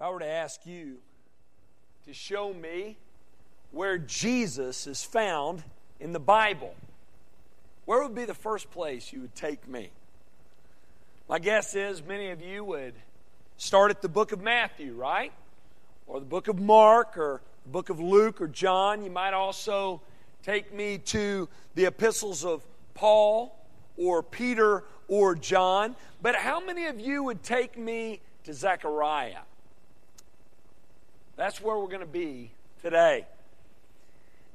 If I were to ask you to show me where Jesus is found in the Bible, where would be the first place you would take me? My guess is many of you would start at the book of Matthew, right? Or the book of Mark, or the book of Luke, or John. You might also take me to the epistles of Paul, or Peter, or John. But how many of you would take me to Zechariah? That's where we're going to be today.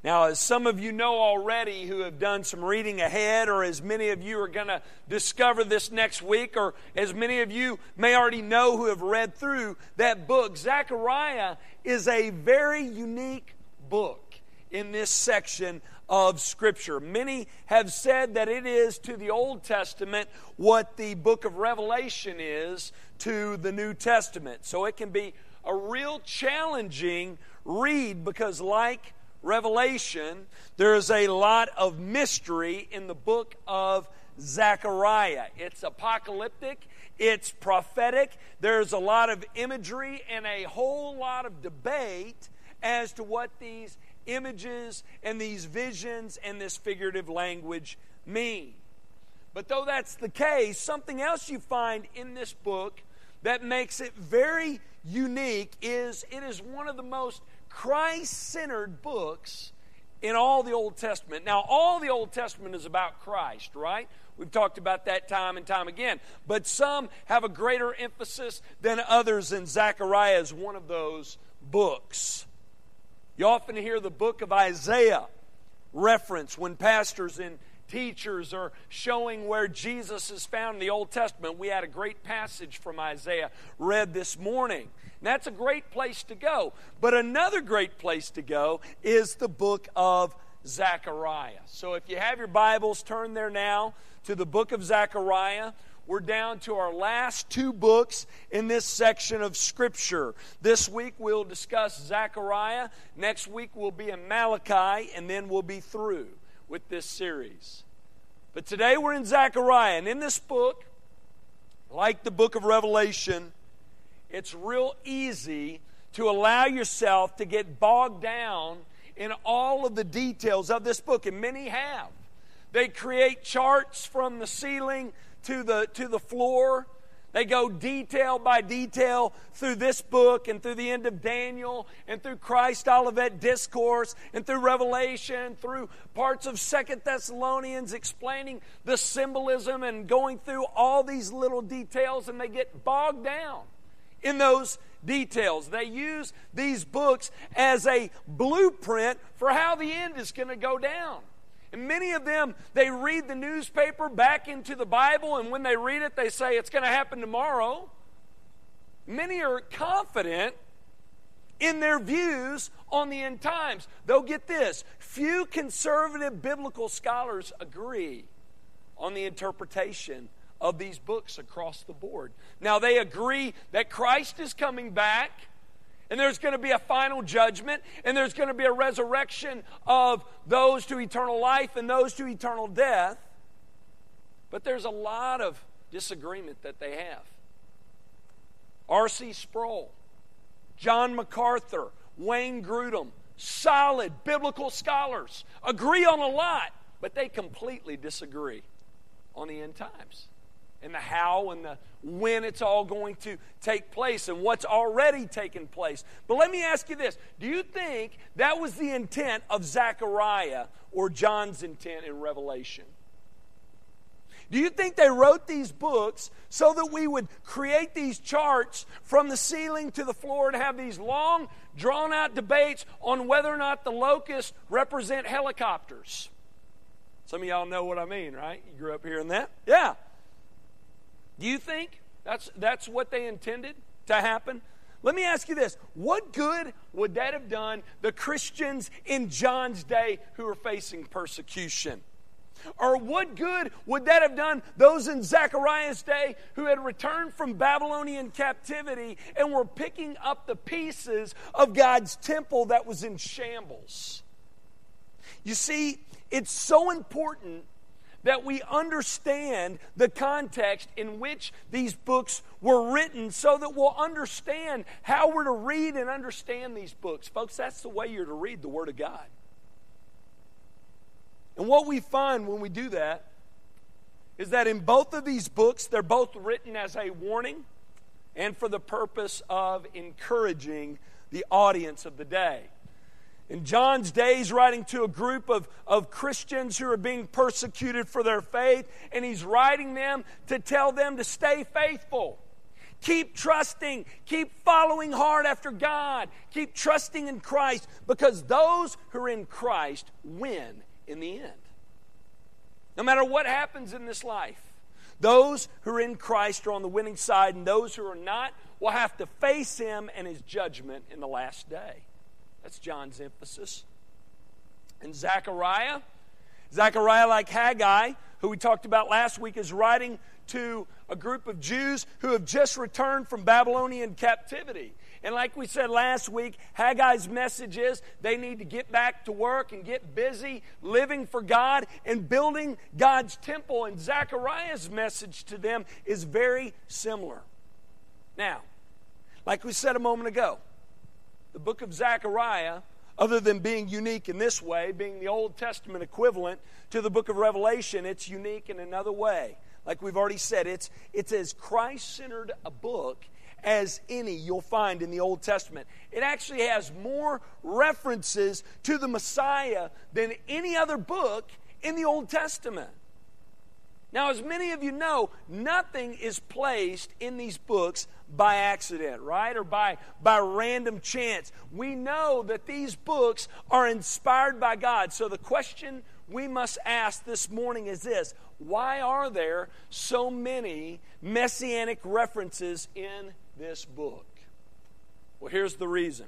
Now, as some of you know already who have done some reading ahead, or as many of you are going to discover this next week, or as many of you may already know who have read through that book, Zechariah is a very unique book in this section of Scripture. Many have said that it is to the Old Testament what the book of Revelation is to the New Testament. So it can be a real challenging read because, like Revelation, there is a lot of mystery in the book of Zechariah. It's apocalyptic, it's prophetic, there's a lot of imagery and a whole lot of debate as to what these images and these visions and this figurative language mean. But though that's the case, something else you find in this book that makes it very unique is it is one of the most Christ centered books in all the Old Testament. Now, all the Old Testament is about Christ, right? We've talked about that time and time again. But some have a greater emphasis than others, and Zechariah is one of those books. You often hear the book of Isaiah reference when pastors in teachers are showing where Jesus is found in the Old Testament. We had a great passage from Isaiah read this morning. And that's a great place to go. But another great place to go is the book of Zechariah. So if you have your Bibles, turn there now to the book of Zechariah. We're down to our last two books in this section of Scripture. This week we'll discuss Zechariah. Next week we'll be in Malachi, and then we'll be through with this series. But today we're in Zechariah, and in this book, like the book of Revelation, it's real easy to allow yourself to get bogged down in all of the details of this book, and many have. They create charts from the ceiling to the, to the floor they go detail by detail through this book and through the end of Daniel and through Christ Olivet Discourse and through Revelation, through parts of Second Thessalonians explaining the symbolism and going through all these little details and they get bogged down in those details. They use these books as a blueprint for how the end is going to go down. And many of them, they read the newspaper back into the Bible, and when they read it, they say it's going to happen tomorrow. Many are confident in their views on the end times. They'll get this few conservative biblical scholars agree on the interpretation of these books across the board. Now, they agree that Christ is coming back and there's going to be a final judgment, and there's going to be a resurrection of those to eternal life and those to eternal death. But there's a lot of disagreement that they have. R.C. Sproul, John MacArthur, Wayne Grudem, solid biblical scholars, agree on a lot, but they completely disagree on the end times and the how and the when it's all going to take place and what's already taken place. But let me ask you this Do you think that was the intent of Zechariah or John's intent in Revelation? Do you think they wrote these books so that we would create these charts from the ceiling to the floor and have these long, drawn out debates on whether or not the locusts represent helicopters? Some of y'all know what I mean, right? You grew up hearing that? Yeah. Do you think that's, that's what they intended to happen? Let me ask you this what good would that have done the Christians in John's day who were facing persecution? Or what good would that have done those in Zechariah's day who had returned from Babylonian captivity and were picking up the pieces of God's temple that was in shambles? You see, it's so important that we understand the context in which these books were written so that we'll understand how we're to read and understand these books. Folks, that's the way you're to read the Word of God. And what we find when we do that is that in both of these books, they're both written as a warning and for the purpose of encouraging the audience of the day. In John's days, writing to a group of, of Christians who are being persecuted for their faith, and he's writing them to tell them to stay faithful. Keep trusting. Keep following hard after God. Keep trusting in Christ because those who are in Christ win in the end. No matter what happens in this life, those who are in Christ are on the winning side, and those who are not will have to face Him and His judgment in the last day. That's John's emphasis. And Zechariah, Zechariah, like Haggai, who we talked about last week, is writing to a group of Jews who have just returned from Babylonian captivity. And like we said last week, Haggai's message is they need to get back to work and get busy living for God and building God's temple. And Zechariah's message to them is very similar. Now, like we said a moment ago, the book of Zechariah, other than being unique in this way, being the Old Testament equivalent to the book of Revelation, it's unique in another way. Like we've already said, it's, it's as Christ centered a book as any you'll find in the Old Testament. It actually has more references to the Messiah than any other book in the Old Testament. Now, as many of you know, nothing is placed in these books by accident, right? Or by, by random chance. We know that these books are inspired by God. So the question we must ask this morning is this Why are there so many messianic references in this book? Well, here's the reason.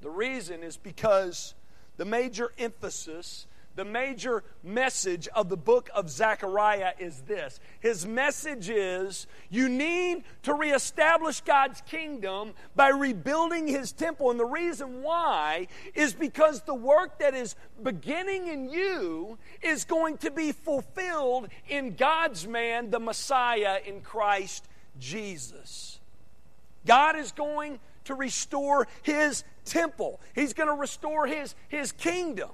The reason is because the major emphasis the major message of the book of Zechariah is this. His message is you need to reestablish God's kingdom by rebuilding his temple. And the reason why is because the work that is beginning in you is going to be fulfilled in God's man, the Messiah, in Christ Jesus. God is going to restore his temple, he's going to restore his, his kingdom.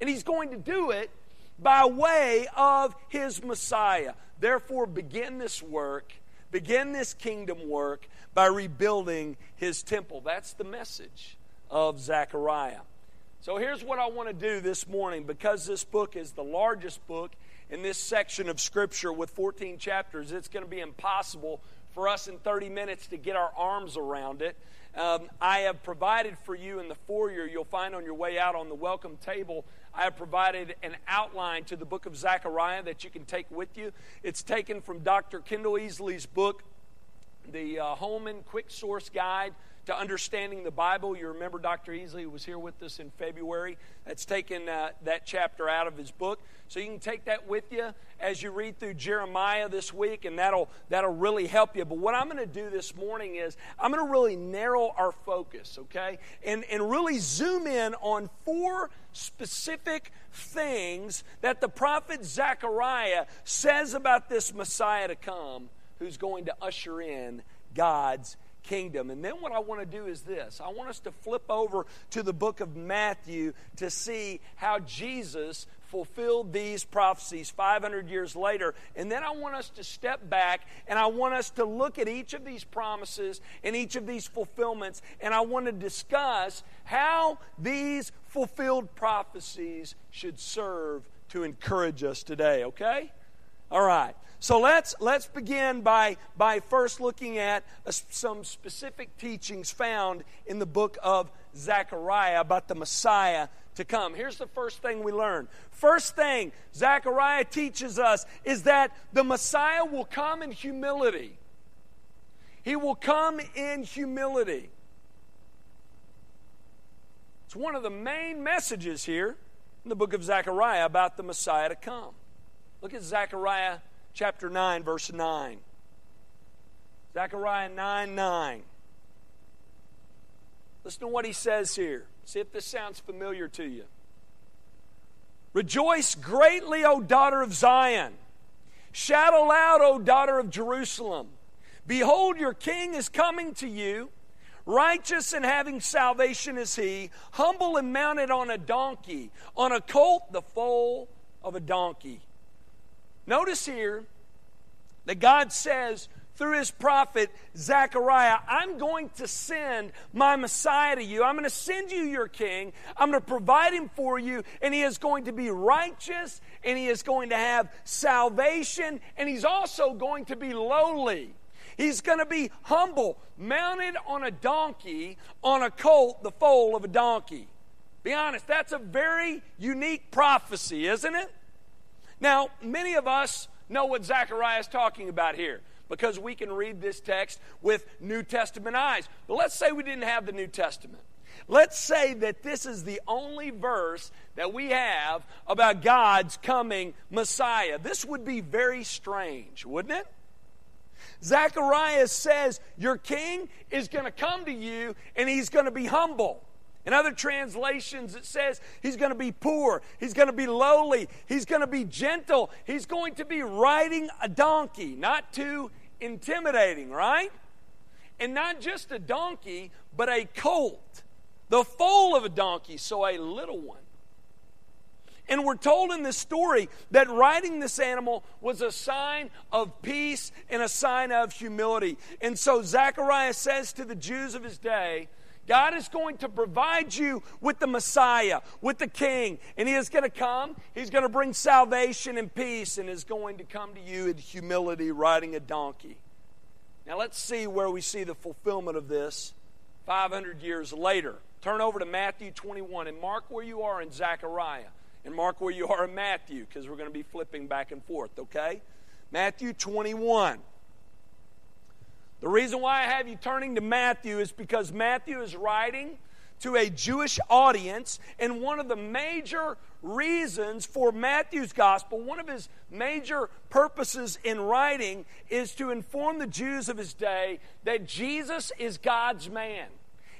And he's going to do it by way of his Messiah. Therefore, begin this work, begin this kingdom work by rebuilding his temple. That's the message of Zechariah. So here's what I want to do this morning because this book is the largest book in this section of Scripture with 14 chapters. It's going to be impossible for us in 30 minutes to get our arms around it. Um, I have provided for you in the foyer, you'll find on your way out on the welcome table, I have provided an outline to the book of Zechariah that you can take with you. It's taken from Dr. Kendell Easley's book, The uh, Holman Quick Source Guide to Understanding the Bible. You remember Dr. Easley was here with us in February. That's taken uh, that chapter out of his book. So you can take that with you as you read through Jeremiah this week, and that'll, that'll really help you. But what I'm going to do this morning is I'm going to really narrow our focus, okay? And, and really zoom in on four specific things that the prophet Zechariah says about this Messiah to come who's going to usher in God's kingdom. And then what I want to do is this I want us to flip over to the book of Matthew to see how Jesus fulfilled these prophecies 500 years later. And then I want us to step back and I want us to look at each of these promises and each of these fulfillments. And I want to discuss how these fulfilled prophecies should serve to encourage us today, okay? All right. So let's, let's begin by, by first looking at a, some specific teachings found in the book of Zechariah about the Messiah to come. Here's the first thing we learn. First thing Zechariah teaches us is that the Messiah will come in humility. He will come in humility. It's one of the main messages here in the book of Zechariah about the Messiah to come. Look at Zechariah chapter 9, verse 9. Zechariah 9 9. Listen to what he says here. See if this sounds familiar to you. Rejoice greatly, O daughter of Zion. Shout aloud, O daughter of Jerusalem. Behold, your king is coming to you. Righteous and having salvation is he, humble and mounted on a donkey, on a colt, the foal of a donkey. Notice here that God says through his prophet Zechariah, I'm going to send my Messiah to you. I'm going to send you your king. I'm going to provide him for you, and he is going to be righteous, and he is going to have salvation, and he's also going to be lowly. He's going to be humble, mounted on a donkey, on a colt, the foal of a donkey. Be honest, that's a very unique prophecy, isn't it? Now, many of us know what Zechariah is talking about here because we can read this text with New Testament eyes. But let's say we didn't have the New Testament. Let's say that this is the only verse that we have about God's coming Messiah. This would be very strange, wouldn't it? Zechariah says, Your king is going to come to you and he's going to be humble. In other translations, it says he's going to be poor, he's going to be lowly, he's going to be gentle, he's going to be riding a donkey, not too intimidating, right? And not just a donkey, but a colt, the foal of a donkey, so a little one. And we're told in this story that riding this animal was a sign of peace and a sign of humility. And so Zechariah says to the Jews of his day, God is going to provide you with the Messiah, with the King, and He is going to come. He's going to bring salvation and peace, and is going to come to you in humility riding a donkey. Now let's see where we see the fulfillment of this 500 years later. Turn over to Matthew 21 and mark where you are in Zechariah and mark where you are in Matthew because we're going to be flipping back and forth, okay? Matthew 21. The reason why I have you turning to Matthew is because Matthew is writing to a Jewish audience, and one of the major reasons for Matthew's gospel, one of his major purposes in writing, is to inform the Jews of his day that Jesus is God's man.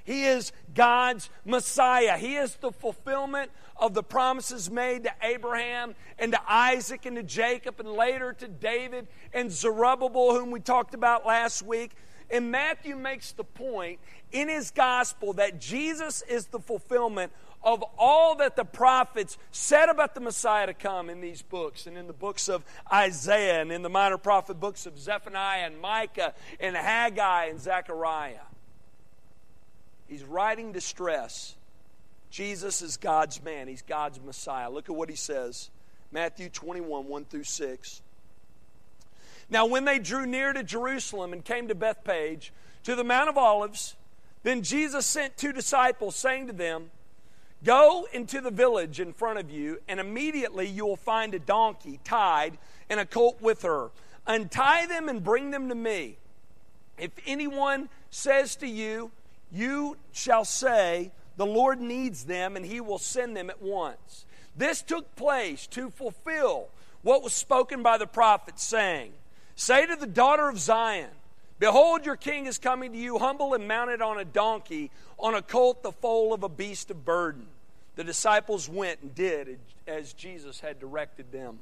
He is God's Messiah. He is the fulfillment of the promises made to Abraham and to Isaac and to Jacob and later to David and Zerubbabel, whom we talked about last week. And Matthew makes the point in his gospel that Jesus is the fulfillment of all that the prophets said about the Messiah to come in these books and in the books of Isaiah and in the minor prophet books of Zephaniah and Micah and Haggai and Zechariah. He's writing distress. Jesus is God's man, He's God's Messiah. Look at what He says Matthew 21 1 through 6. Now, when they drew near to Jerusalem and came to Bethphage, to the Mount of Olives, then Jesus sent two disciples, saying to them, Go into the village in front of you, and immediately you will find a donkey tied and a colt with her. Untie them and bring them to me. If anyone says to you, you shall say, The Lord needs them, and he will send them at once. This took place to fulfill what was spoken by the prophet, saying, Say to the daughter of Zion, Behold, your king is coming to you, humble and mounted on a donkey, on a colt, the foal of a beast of burden. The disciples went and did as Jesus had directed them.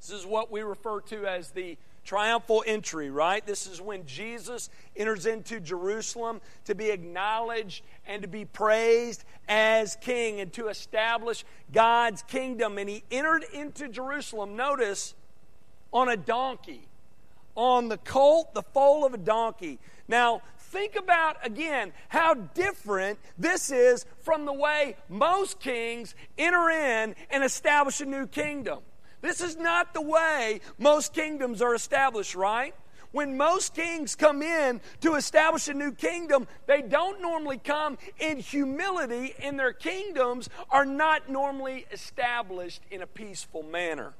This is what we refer to as the triumphal entry, right? This is when Jesus enters into Jerusalem to be acknowledged and to be praised as king and to establish God's kingdom. And he entered into Jerusalem, notice, on a donkey, on the colt, the foal of a donkey. Now, think about again how different this is from the way most kings enter in and establish a new kingdom. This is not the way most kingdoms are established, right? When most kings come in to establish a new kingdom, they don't normally come in humility, and their kingdoms are not normally established in a peaceful manner.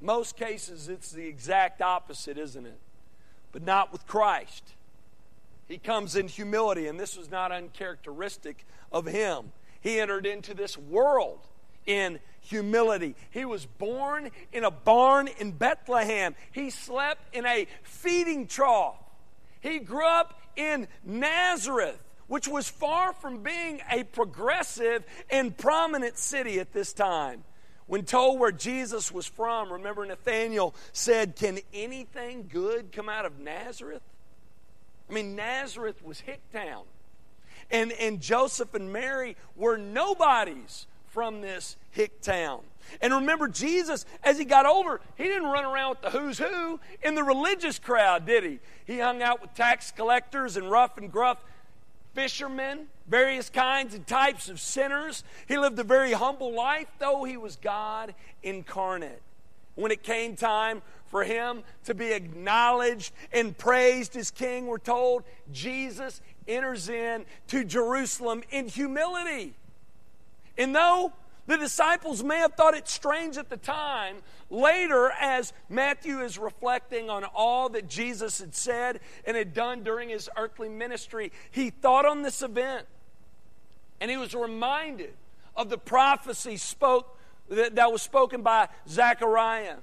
Most cases, it's the exact opposite, isn't it? But not with Christ. He comes in humility, and this was not uncharacteristic of him. He entered into this world in humility. He was born in a barn in Bethlehem. He slept in a feeding trough. He grew up in Nazareth, which was far from being a progressive and prominent city at this time. When told where Jesus was from, remember Nathanael said, Can anything good come out of Nazareth? I mean, Nazareth was Hicktown. And, and Joseph and Mary were nobodies from this hick town. And remember, Jesus, as he got older, he didn't run around with the who's who in the religious crowd, did he? He hung out with tax collectors and rough and gruff fishermen, various kinds and types of sinners. He lived a very humble life, though he was God incarnate. When it came time for him to be acknowledged and praised as king, we're told Jesus enters in to Jerusalem in humility. And though the disciples may have thought it strange at the time, later, as Matthew is reflecting on all that Jesus had said and had done during his earthly ministry, he thought on this event and he was reminded of the prophecy spoke, that, that was spoken by Zechariah.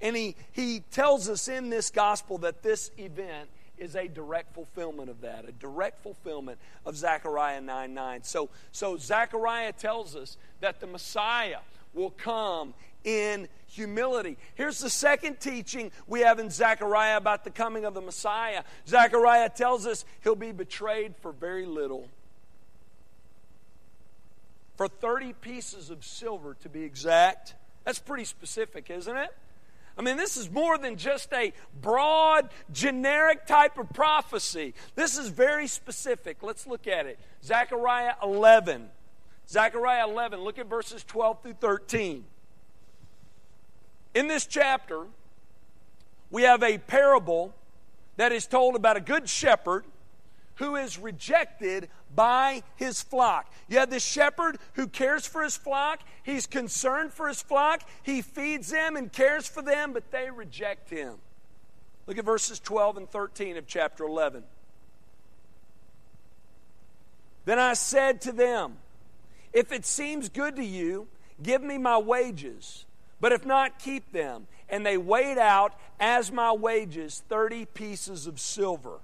And he, he tells us in this gospel that this event is a direct fulfillment of that, a direct fulfillment of Zechariah 9 9. So, so Zechariah tells us that the Messiah will come in humility. Here's the second teaching we have in Zechariah about the coming of the Messiah. Zechariah tells us he'll be betrayed for very little. For 30 pieces of silver, to be exact. That's pretty specific, isn't it? I mean, this is more than just a broad, generic type of prophecy. This is very specific. Let's look at it. Zechariah 11. Zechariah 11, look at verses 12 through 13. In this chapter, we have a parable that is told about a good shepherd who is rejected by his flock. You have this shepherd who cares for his flock, he's concerned for his flock, he feeds them and cares for them, but they reject him. Look at verses 12 and 13 of chapter 11. Then I said to them, If it seems good to you, give me my wages, but if not, keep them. And they weighed out as my wages 30 pieces of silver.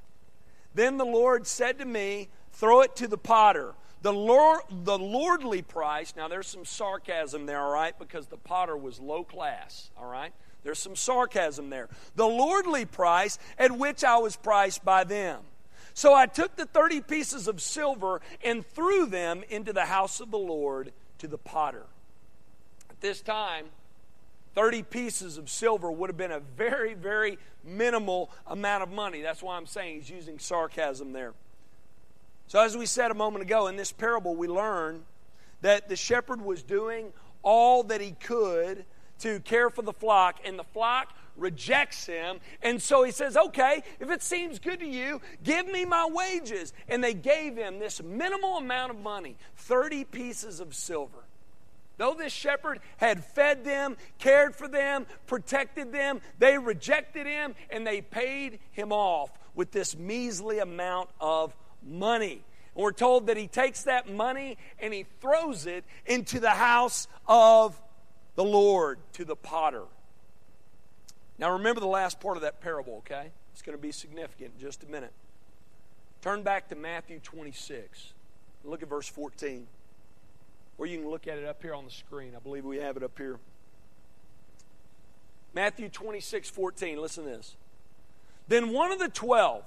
Then the Lord said to me, Throw it to the potter. The, Lord, the lordly price, now there's some sarcasm there, all right, because the potter was low class, all right? There's some sarcasm there. The lordly price at which I was priced by them. So I took the 30 pieces of silver and threw them into the house of the Lord to the potter. At this time, 30 pieces of silver would have been a very, very minimal amount of money. That's why I'm saying he's using sarcasm there. So, as we said a moment ago, in this parable, we learn that the shepherd was doing all that he could to care for the flock, and the flock rejects him. And so he says, Okay, if it seems good to you, give me my wages. And they gave him this minimal amount of money 30 pieces of silver. Though this shepherd had fed them, cared for them, protected them, they rejected him and they paid him off with this measly amount of money. And we're told that he takes that money and he throws it into the house of the Lord, to the potter. Now remember the last part of that parable, okay? It's going to be significant in just a minute. Turn back to Matthew 26. Look at verse 14. Or you can look at it up here on the screen. I believe we have it up here. Matthew 26, 14. Listen to this. Then one of the twelve,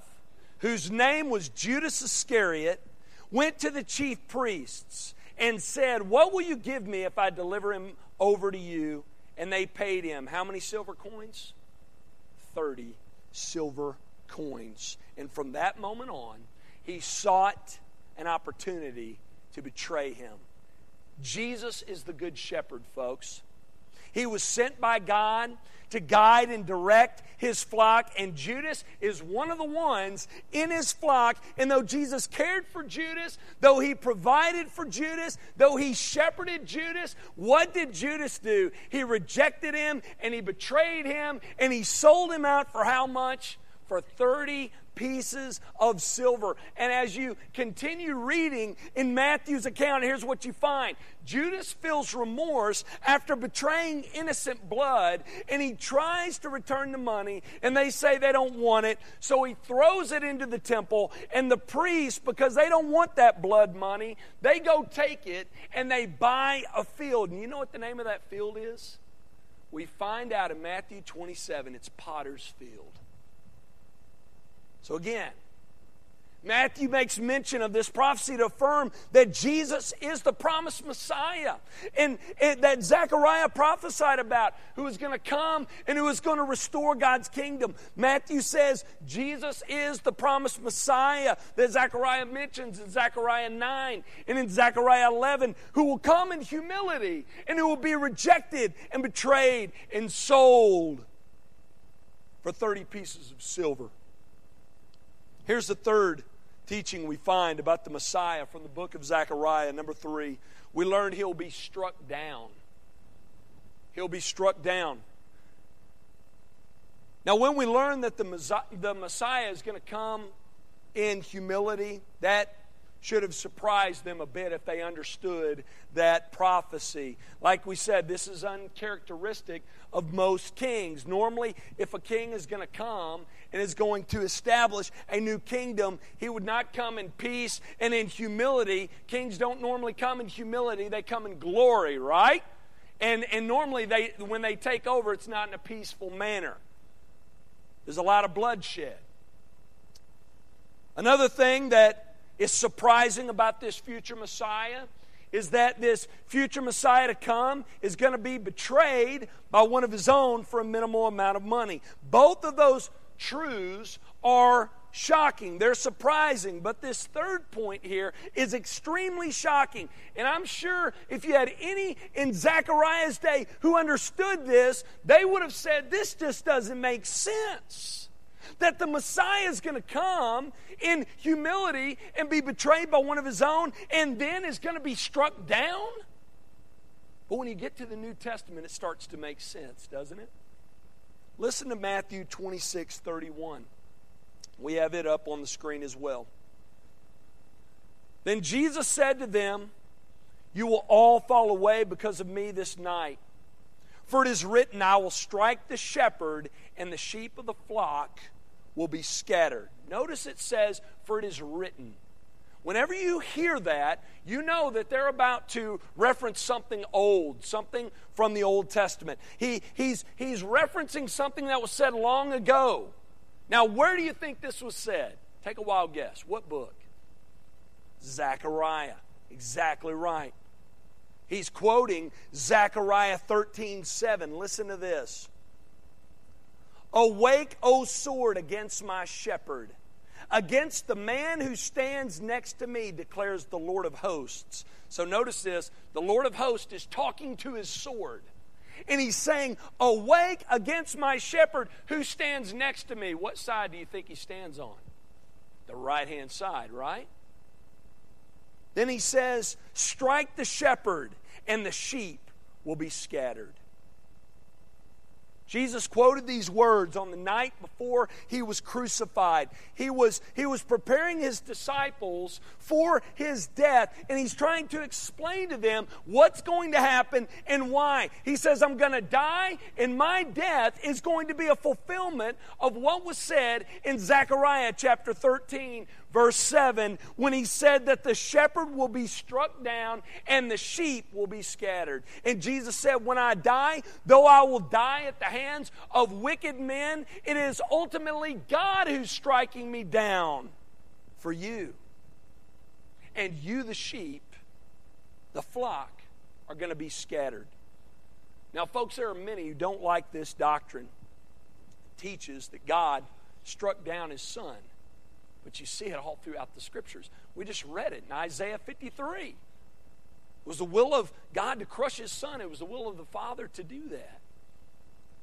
whose name was Judas Iscariot, went to the chief priests and said, What will you give me if I deliver him over to you? And they paid him how many silver coins? 30 silver coins. And from that moment on, he sought an opportunity to betray him. Jesus is the good shepherd, folks. He was sent by God to guide and direct his flock, and Judas is one of the ones in his flock. And though Jesus cared for Judas, though he provided for Judas, though he shepherded Judas, what did Judas do? He rejected him and he betrayed him and he sold him out for how much? For 30 pieces of silver. And as you continue reading in Matthew's account, here's what you find Judas feels remorse after betraying innocent blood, and he tries to return the money, and they say they don't want it. So he throws it into the temple, and the priests, because they don't want that blood money, they go take it and they buy a field. And you know what the name of that field is? We find out in Matthew 27 it's Potter's Field. So again, Matthew makes mention of this prophecy to affirm that Jesus is the promised Messiah and, and, that Zechariah prophesied about, who is going to come and who is going to restore God's kingdom. Matthew says Jesus is the promised Messiah that Zechariah mentions in Zechariah 9 and in Zechariah 11, who will come in humility and who will be rejected and betrayed and sold for 30 pieces of silver. Here's the third teaching we find about the Messiah from the book of Zechariah. Number three, we learn he'll be struck down. He'll be struck down. Now, when we learn that the Messiah is going to come in humility, that should have surprised them a bit if they understood that prophecy. Like we said, this is uncharacteristic of most kings. Normally, if a king is going to come and is going to establish a new kingdom, he would not come in peace and in humility. Kings don't normally come in humility, they come in glory, right? And, and normally, they, when they take over, it's not in a peaceful manner. There's a lot of bloodshed. Another thing that is surprising about this future Messiah is that this future Messiah to come is going to be betrayed by one of his own for a minimal amount of money. Both of those truths are shocking. They're surprising. But this third point here is extremely shocking. And I'm sure if you had any in Zechariah's day who understood this, they would have said, This just doesn't make sense that the Messiah is going to come in humility and be betrayed by one of his own and then is going to be struck down? But when you get to the New Testament, it starts to make sense, doesn't it? Listen to Matthew 26 31. We have it up on the screen as well. Then Jesus said to them, You will all fall away because of me this night. For it is written, I will strike the shepherd, and the sheep of the flock will be scattered. Notice it says, For it is written. Whenever you hear that, you know that they're about to reference something old, something from the Old Testament. He, he's, he's referencing something that was said long ago. Now, where do you think this was said? Take a wild guess. What book? Zechariah. Exactly right. He's quoting Zechariah 13 7. Listen to this. Awake, O sword, against my shepherd, against the man who stands next to me, declares the Lord of hosts. So notice this the Lord of hosts is talking to his sword. And he's saying, Awake against my shepherd who stands next to me. What side do you think he stands on? The right hand side, right? Then he says, Strike the shepherd, and the sheep will be scattered. Jesus quoted these words on the night before he was crucified. He was, he was preparing his disciples for his death, and he's trying to explain to them what's going to happen and why. He says, I'm going to die, and my death is going to be a fulfillment of what was said in Zechariah chapter 13, verse 7, when he said that the shepherd will be struck down and the sheep will be scattered. And Jesus said, When I die, though I will die at the hands of wicked men, it is ultimately God who's striking me down for you. And you, the sheep, the flock, are going to be scattered. Now, folks, there are many who don't like this doctrine. It teaches that God struck down his son but you see it all throughout the scriptures. We just read it in Isaiah 53. It was the will of God to crush his son, it was the will of the Father to do that.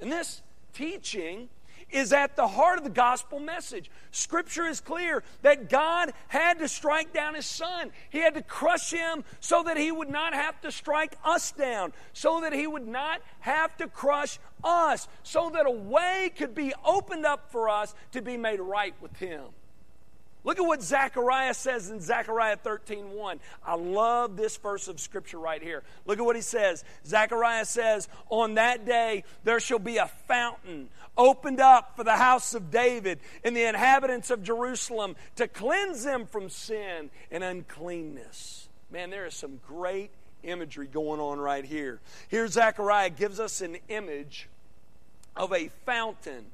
And this teaching is at the heart of the gospel message. Scripture is clear that God had to strike down his son. He had to crush him so that he would not have to strike us down, so that he would not have to crush us, so that a way could be opened up for us to be made right with him. Look at what Zechariah says in Zechariah 13 1. I love this verse of scripture right here. Look at what he says. Zechariah says, On that day there shall be a fountain opened up for the house of David and the inhabitants of Jerusalem to cleanse them from sin and uncleanness. Man, there is some great imagery going on right here. Here, Zechariah gives us an image of a fountain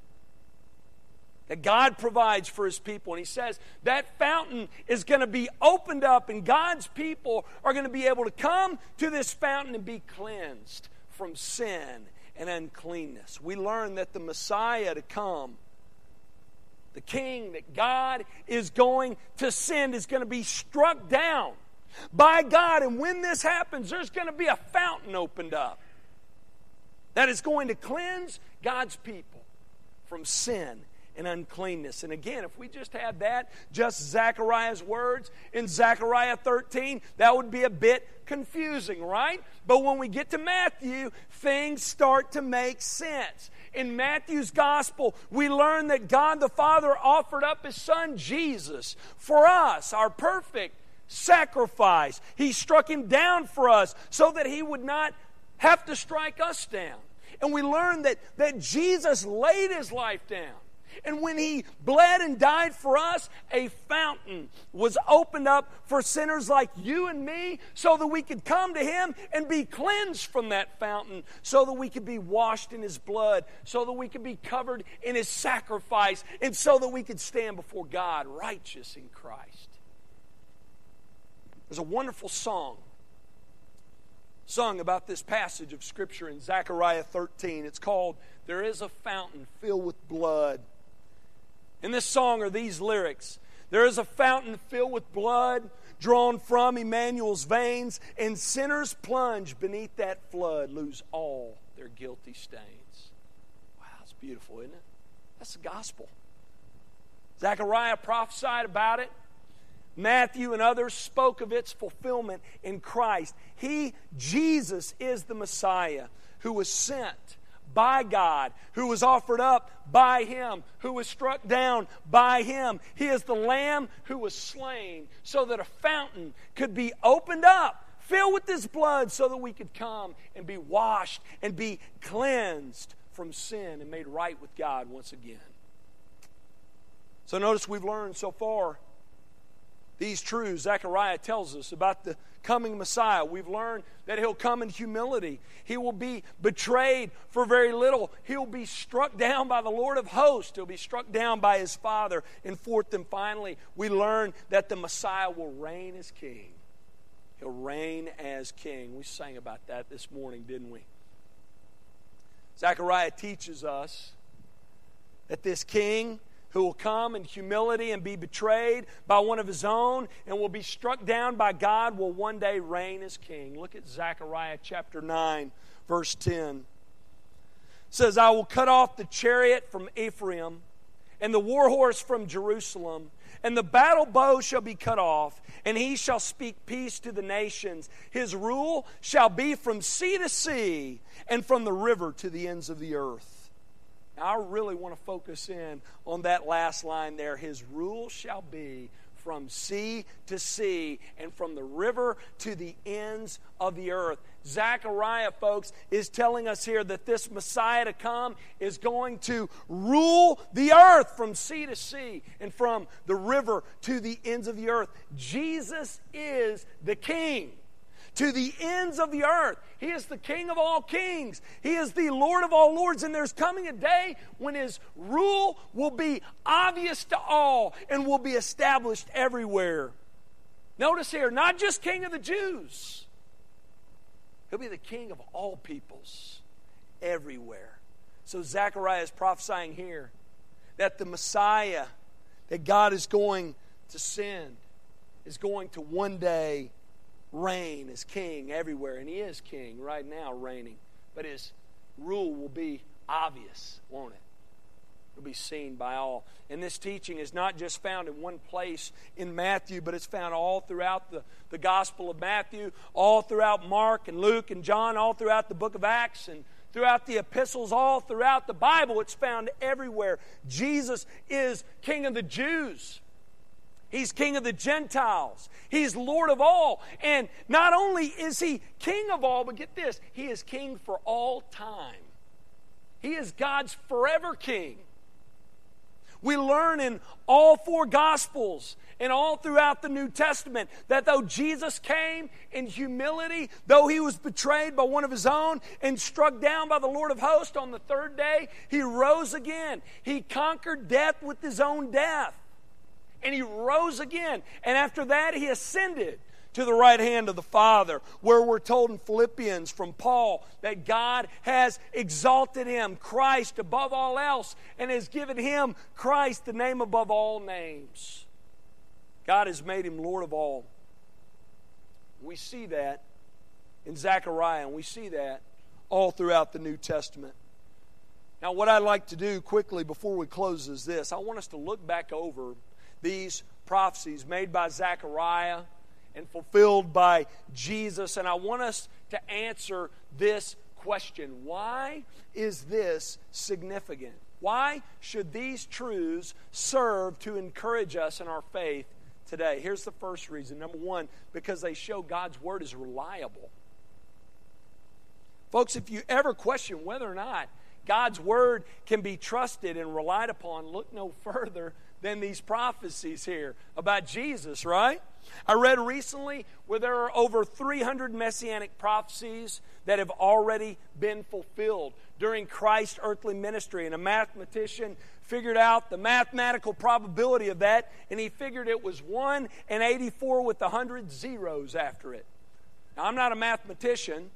that God provides for his people. And he says that fountain is going to be opened up, and God's people are going to be able to come to this fountain and be cleansed from sin and uncleanness. We learn that the Messiah to come, the King that God is going to send, is going to be struck down by God. And when this happens, there's going to be a fountain opened up that is going to cleanse God's people from sin and uncleanness. And again, if we just had that, just Zechariah's words in Zechariah 13, that would be a bit confusing, right? But when we get to Matthew, things start to make sense. In Matthew's gospel, we learn that God the Father offered up his son Jesus for us, our perfect sacrifice. He struck him down for us so that he would not have to strike us down. And we learn that, that Jesus laid his life down and when he bled and died for us, a fountain was opened up for sinners like you and me so that we could come to him and be cleansed from that fountain, so that we could be washed in his blood, so that we could be covered in his sacrifice, and so that we could stand before God righteous in Christ. There's a wonderful song sung about this passage of Scripture in Zechariah 13. It's called There is a Fountain Filled with Blood. In this song are these lyrics There is a fountain filled with blood drawn from Emmanuel's veins, and sinners plunge beneath that flood, lose all their guilty stains. Wow, it's beautiful, isn't it? That's the gospel. Zechariah prophesied about it. Matthew and others spoke of its fulfillment in Christ. He, Jesus, is the Messiah who was sent by God, who was offered up by Him, who was struck down by Him. He is the Lamb who was slain so that a fountain could be opened up, filled with His blood, so that we could come and be washed and be cleansed from sin and made right with God once again. So notice we've learned so far these truths Zechariah tells us about the coming Messiah. We've learned that he'll come in humility. He will be betrayed for very little. He'll be struck down by the Lord of hosts. He'll be struck down by his Father. And fourth and finally, we learn that the Messiah will reign as king. He'll reign as king. We sang about that this morning, didn't we? Zechariah teaches us that this king who will come in humility and be betrayed by one of his own and will be struck down by God will one day reign as king. Look at Zechariah chapter 9, verse 10. It says, I will cut off the chariot from Ephraim and the war horse from Jerusalem, and the battle bow shall be cut off, and he shall speak peace to the nations. His rule shall be from sea to sea and from the river to the ends of the earth. I really want to focus in on that last line there. His rule shall be from sea to sea and from the river to the ends of the earth. Zechariah, folks, is telling us here that this Messiah to come is going to rule the earth from sea to sea and from the river to the ends of the earth. Jesus is the King to the ends of the earth. He is the King of all kings. He is the Lord of all lords. And there's coming a day when his rule will be obvious to all and will be established everywhere. Notice here, not just King of the Jews, he'll be the King of all peoples everywhere. So Zechariah is prophesying here that the Messiah that God is going to send is going to one day reign as king everywhere. And he is king right now, reigning. But his rule will be obvious, won't it? It'll be seen by all. And this teaching is not just found in one place in Matthew, but it's found all throughout the, the Gospel of Matthew, all throughout Mark and Luke and John, all throughout the book of Acts, and throughout the epistles, all throughout the Bible. It's found everywhere. Jesus is King of the Jews. He's king of the Gentiles. He's Lord of all. And not only is he king of all, but get this, he is king for all time. He is God's forever king. We learn in all four Gospels and all throughout the New Testament that though Jesus came in humility, though he was betrayed by one of his own and struck down by the Lord of hosts on the third day, he rose again. He conquered death with his own death. And he rose again. And after that, he ascended to the right hand of the Father, where we're told in Philippians from Paul that God has exalted him, Christ, above all else, and has given him, Christ, the name above all names. God has made him Lord of all. We see that in Zechariah, and we see that all throughout the New Testament. Now, what I'd like to do quickly before we close is this I want us to look back over these prophecies made by Zechariah and fulfilled by Jesus. And I want us to answer this question Why is this significant? Why should these truths serve to encourage us in our faith today? Here's the first reason. Number one, because they show God's word is reliable. Folks, if you ever question whether or not God's word can be trusted and relied upon, look no further than these prophecies here about Jesus, right? I read recently where there are over 300 messianic prophecies that have already been fulfilled during Christ's earthly ministry. And a mathematician figured out the mathematical probability of that, and he figured it was 1 and 84 with 100 zeros after it. Now, I'm not a mathematician,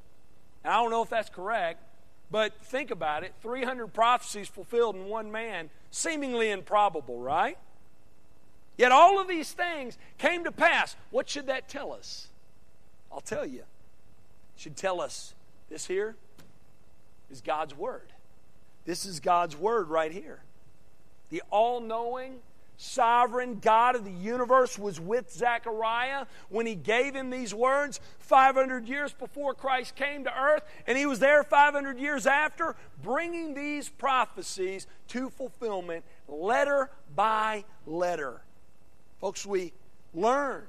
and I don't know if that's correct, but think about it 300 prophecies fulfilled in one man, seemingly improbable, right? Yet all of these things came to pass. What should that tell us? I'll tell you. It should tell us this here is God's Word. This is God's Word right here. The all knowing, sovereign God of the universe was with Zechariah when he gave him these words 500 years before Christ came to earth, and he was there 500 years after, bringing these prophecies to fulfillment letter by letter. Folks, we learn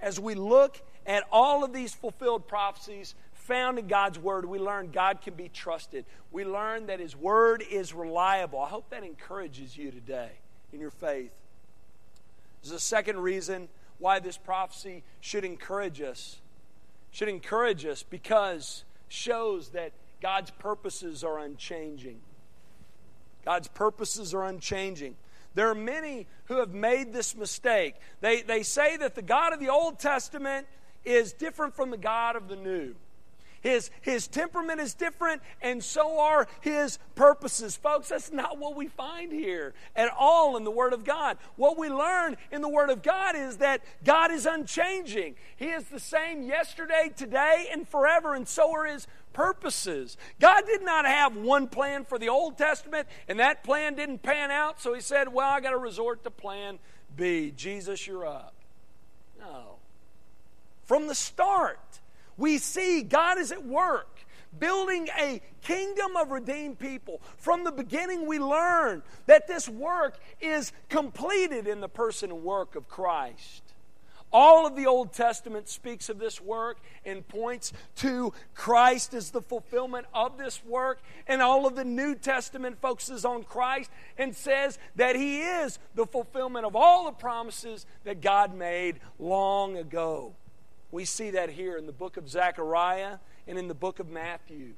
as we look at all of these fulfilled prophecies found in God's Word, we learn God can be trusted. We learn that His Word is reliable. I hope that encourages you today in your faith. There's a second reason why this prophecy should encourage us. Should encourage us because shows that God's purposes are unchanging. God's purposes are unchanging. There are many who have made this mistake. They, they say that the God of the Old Testament is different from the God of the New. His, his temperament is different, and so are his purposes. Folks, that's not what we find here at all in the Word of God. What we learn in the Word of God is that God is unchanging. He is the same yesterday, today, and forever, and so are his purposes. God did not have one plan for the Old Testament, and that plan didn't pan out, so he said, Well, I got to resort to plan B. Jesus, you're up. No. From the start, we see God is at work building a kingdom of redeemed people. From the beginning, we learn that this work is completed in the person and work of Christ. All of the Old Testament speaks of this work and points to Christ as the fulfillment of this work. And all of the New Testament focuses on Christ and says that He is the fulfillment of all the promises that God made long ago. We see that here in the book of Zechariah and in the book of Matthew.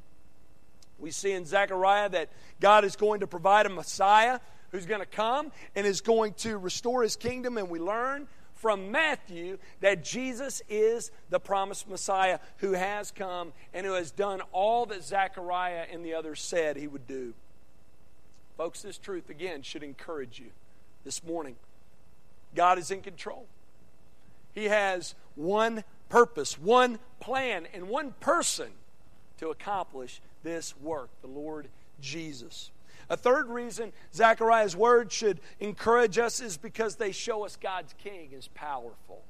We see in Zechariah that God is going to provide a Messiah who's going to come and is going to restore his kingdom, and we learn from Matthew that Jesus is the promised Messiah who has come and who has done all that Zechariah and the others said he would do. Folks, this truth again should encourage you this morning. God is in control. He has one purpose, one plan, and one person to accomplish this work the Lord Jesus. A third reason Zechariah's words should encourage us is because they show us God's king is powerful.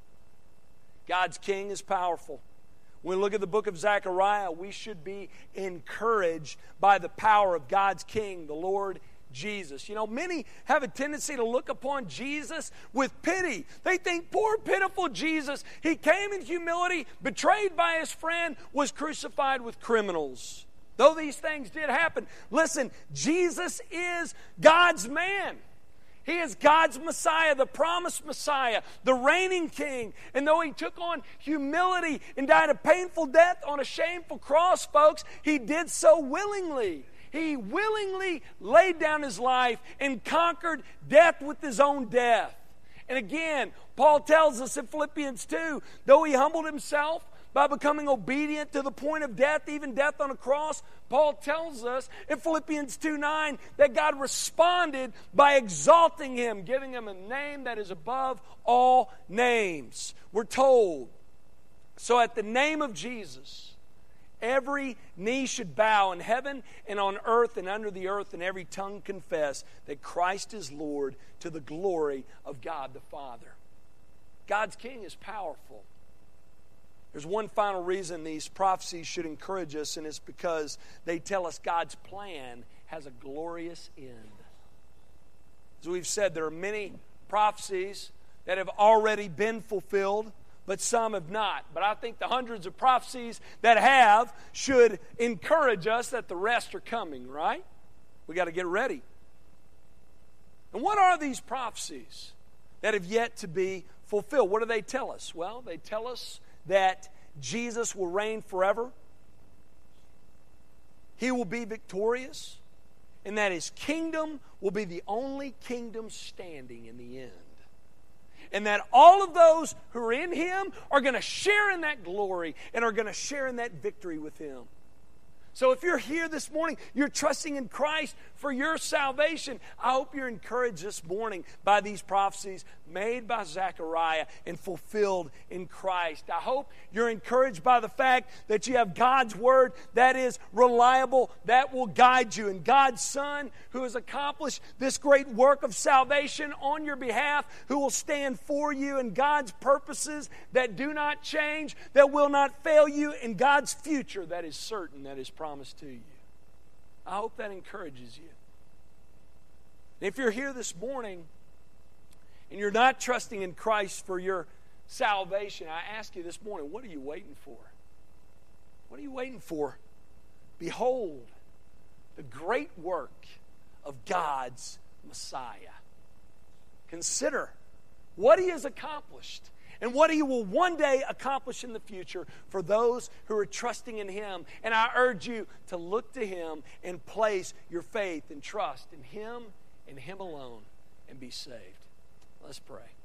God's king is powerful. When we look at the book of Zechariah, we should be encouraged by the power of God's king, the Lord Jesus. You know, many have a tendency to look upon Jesus with pity. They think, poor, pitiful Jesus, he came in humility, betrayed by his friend, was crucified with criminals. Though these things did happen, listen, Jesus is God's man. He is God's Messiah, the promised Messiah, the reigning King. And though he took on humility and died a painful death on a shameful cross, folks, he did so willingly. He willingly laid down his life and conquered death with his own death. And again, Paul tells us in Philippians 2 though he humbled himself, by becoming obedient to the point of death, even death on a cross. Paul tells us in Philippians 2 9 that God responded by exalting him, giving him a name that is above all names. We're told. So, at the name of Jesus, every knee should bow in heaven and on earth and under the earth, and every tongue confess that Christ is Lord to the glory of God the Father. God's King is powerful. There's one final reason these prophecies should encourage us, and it's because they tell us God's plan has a glorious end. As we've said, there are many prophecies that have already been fulfilled, but some have not. But I think the hundreds of prophecies that have should encourage us that the rest are coming, right? We got to get ready. And what are these prophecies that have yet to be fulfilled? What do they tell us? Well, they tell us that Jesus will reign forever. He will be victorious, and that his kingdom will be the only kingdom standing in the end. And that all of those who are in him are going to share in that glory and are going to share in that victory with him. So if you're here this morning, you're trusting in Christ for your salvation. I hope you're encouraged this morning by these prophecies made by Zechariah and fulfilled in Christ. I hope you're encouraged by the fact that you have God's word that is reliable, that will guide you, and God's Son who has accomplished this great work of salvation on your behalf, who will stand for you, and God's purposes that do not change, that will not fail you, and God's future that is certain, that is promised to you. I hope that encourages you. And if you're here this morning and you're not trusting in Christ for your salvation, I ask you this morning, what are you waiting for? What are you waiting for? Behold, the great work of God's Messiah. Consider what he has accomplished and what he will one day accomplish in the future for those who are trusting in him. And I urge you to look to him and place your faith and trust in him and him alone and be saved. Let's pray.